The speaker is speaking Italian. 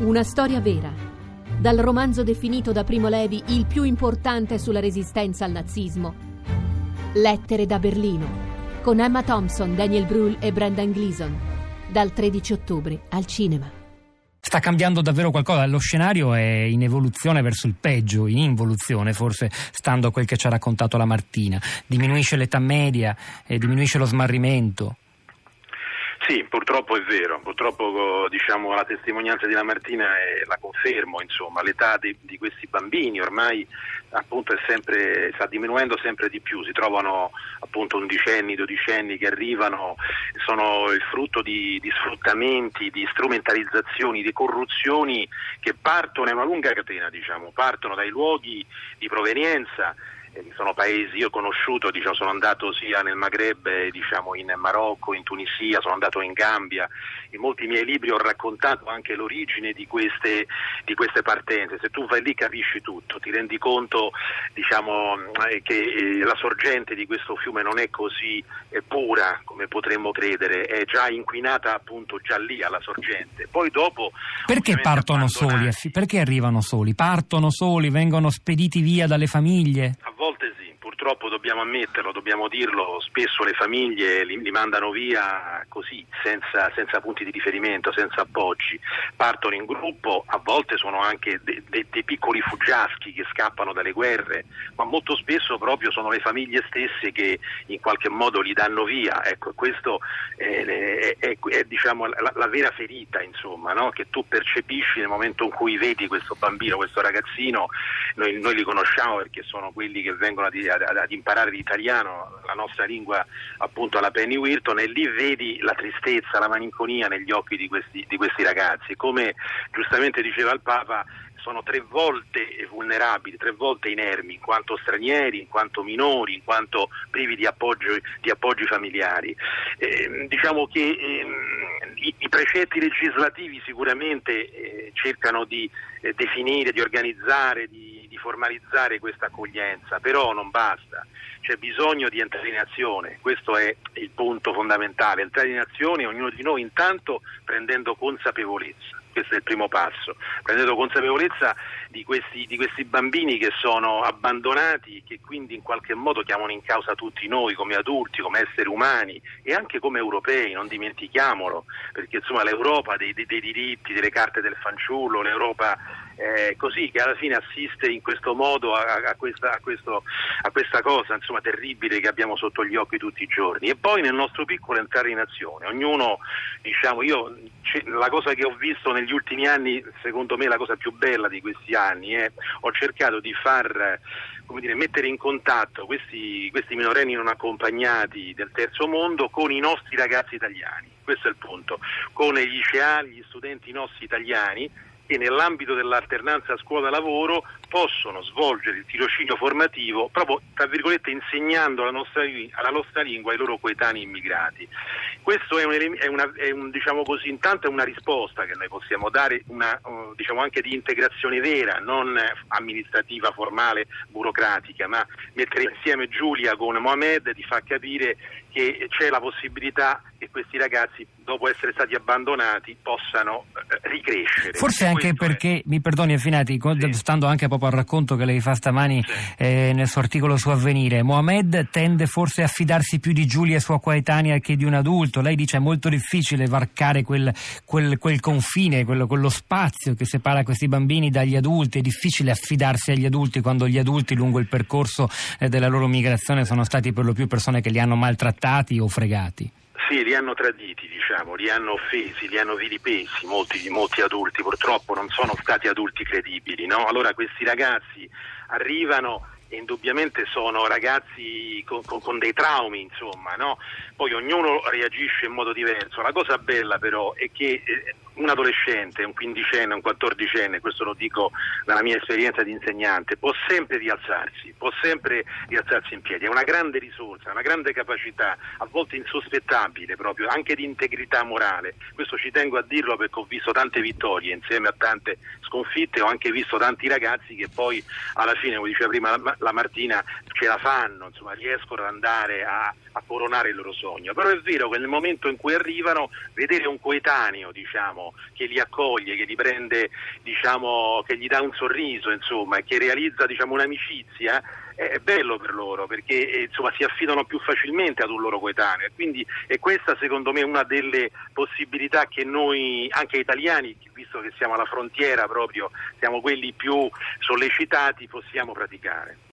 Una storia vera. Dal romanzo definito da Primo Levi il più importante sulla resistenza al nazismo. Lettere da Berlino. Con Emma Thompson, Daniel Brühl e Brendan Gleeson. Dal 13 ottobre al cinema. Sta cambiando davvero qualcosa, lo scenario è in evoluzione verso il peggio, in involuzione forse, stando a quel che ci ha raccontato la Martina. Diminuisce l'età media, eh, diminuisce lo smarrimento. Sì, purtroppo è vero, purtroppo diciamo, la testimonianza di Lamartina è, la confermo, insomma, l'età di, di questi bambini ormai appunto, sempre, sta diminuendo sempre di più, si trovano appunto undicenni, dodicenni che arrivano, sono il frutto di, di sfruttamenti, di strumentalizzazioni, di corruzioni che partono, è una lunga catena, diciamo, partono dai luoghi di provenienza eh, sono paesi, io ho conosciuto, diciamo, sono andato sia nel Maghreb, diciamo, in Marocco, in Tunisia, sono andato in Gambia, in molti miei libri ho raccontato anche l'origine di queste, di queste partenze, se tu vai lì capisci tutto, ti rendi conto diciamo, eh, che eh, la sorgente di questo fiume non è così pura come potremmo credere, è già inquinata appunto già lì alla sorgente. Poi dopo... Perché partono soli? Perché arrivano soli? Partono soli, vengono spediti via dalle famiglie? Dobbiamo ammetterlo, dobbiamo dirlo, spesso le famiglie li, li mandano via così, senza, senza, punti di riferimento, senza appoggi. Partono in gruppo, a volte sono anche dei de, de piccoli fuggiaschi che scappano dalle guerre, ma molto spesso proprio sono le famiglie stesse che in qualche modo li danno via. Ecco, questo è, è, è, è diciamo, la, la, vera ferita insomma, no? che tu percepisci nel momento in cui vedi questo bambino, questo ragazzino, noi, noi li conosciamo perché sono quelli che vengono ad, ad, ad imparare l'italiano, la nostra lingua appunto alla Penny Wilton e lì vedi la tristezza, la malinconia negli occhi di questi, di questi ragazzi. Come giustamente diceva il Papa, sono tre volte vulnerabili, tre volte inermi, in quanto stranieri, in quanto minori, in quanto privi di, appoggio, di appoggi familiari. Eh, diciamo che eh, i, i, precetti legislativi sicuramente eh, cercano di eh, definire, di organizzare, di formalizzare questa accoglienza, però non basta, c'è bisogno di entrare in azione, questo è il punto fondamentale, entrare in azione ognuno di noi intanto prendendo consapevolezza questo è il primo passo, prendendo consapevolezza di questi, di questi, bambini che sono abbandonati che quindi in qualche modo chiamano in causa tutti noi come adulti, come esseri umani e anche come europei, non dimentichiamolo, perché insomma l'Europa dei, dei, dei diritti, delle carte del fanciullo, l'Europa eh, così che alla fine assiste in questo modo a, a, questa, a, questo, a, questa, cosa insomma, terribile che abbiamo sotto gli occhi tutti i giorni. E poi nel nostro piccolo entrare in azione. Ognuno diciamo io la cosa che ho visto negli ultimi anni secondo me la cosa più bella di questi anni è ho cercato di far dire, mettere in contatto questi, questi minorenni non accompagnati del terzo mondo con i nostri ragazzi italiani. Questo è il punto. Con i liceali, gli studenti nostri italiani che nell'ambito dell'alternanza scuola-lavoro possono svolgere il tirocinio formativo proprio tra virgolette insegnando la nostra, la nostra lingua ai loro coetanei immigrati. Questo è, un, è, una, è un, diciamo così, intanto è una risposta che noi possiamo dare una, uh, diciamo anche di integrazione vera, non amministrativa, formale, burocratica, ma mettere insieme Giulia con Mohamed di far capire che c'è la possibilità che questi ragazzi, dopo essere stati abbandonati, possano eh, ricrescere. Forse anche perché, è... mi perdoni Affinati, sì. stando anche proprio al racconto che lei fa stamani sì. eh, nel suo articolo su Avvenire, Mohamed tende forse a fidarsi più di Giulia sua coetanea che di un adulto. Lei dice è molto difficile varcare quel, quel, quel confine, quello, quello spazio che separa questi bambini dagli adulti, è difficile affidarsi agli adulti quando gli adulti lungo il percorso eh, della loro migrazione sono stati per lo più persone che li hanno maltrattati o fregati? Sì, li hanno traditi, diciamo, li hanno offesi, li hanno vilipesi, molti, molti adulti purtroppo non sono stati adulti credibili, no? Allora questi ragazzi arrivano e indubbiamente sono ragazzi con, con, con dei traumi, insomma, no? Poi ognuno reagisce in modo diverso. La cosa bella però è che eh, un adolescente, un quindicenne, un quattordicenne, questo lo dico dalla mia esperienza di insegnante, può sempre rialzarsi, può sempre rialzarsi in piedi, è una grande risorsa, una grande capacità, a volte insospettabile proprio, anche di integrità morale. Questo ci tengo a dirlo perché ho visto tante vittorie insieme a tante sconfitte, ho anche visto tanti ragazzi che poi alla fine, come diceva prima la, Martina, ce la fanno, insomma, riescono ad andare a, a coronare il loro sogno. Però è vero che nel momento in cui arrivano, vedere un coetaneo, diciamo, diciamo, che li accoglie, che li prende, diciamo, che gli dà un sorriso, insomma, e che realizza diciamo, un'amicizia, è bello per loro perché eh, insomma, si affidano più facilmente ad un loro coetaneo. Quindi è questa secondo me una delle possibilità che noi, anche italiani, visto che siamo alla frontiera proprio, siamo quelli più sollecitati, possiamo praticare.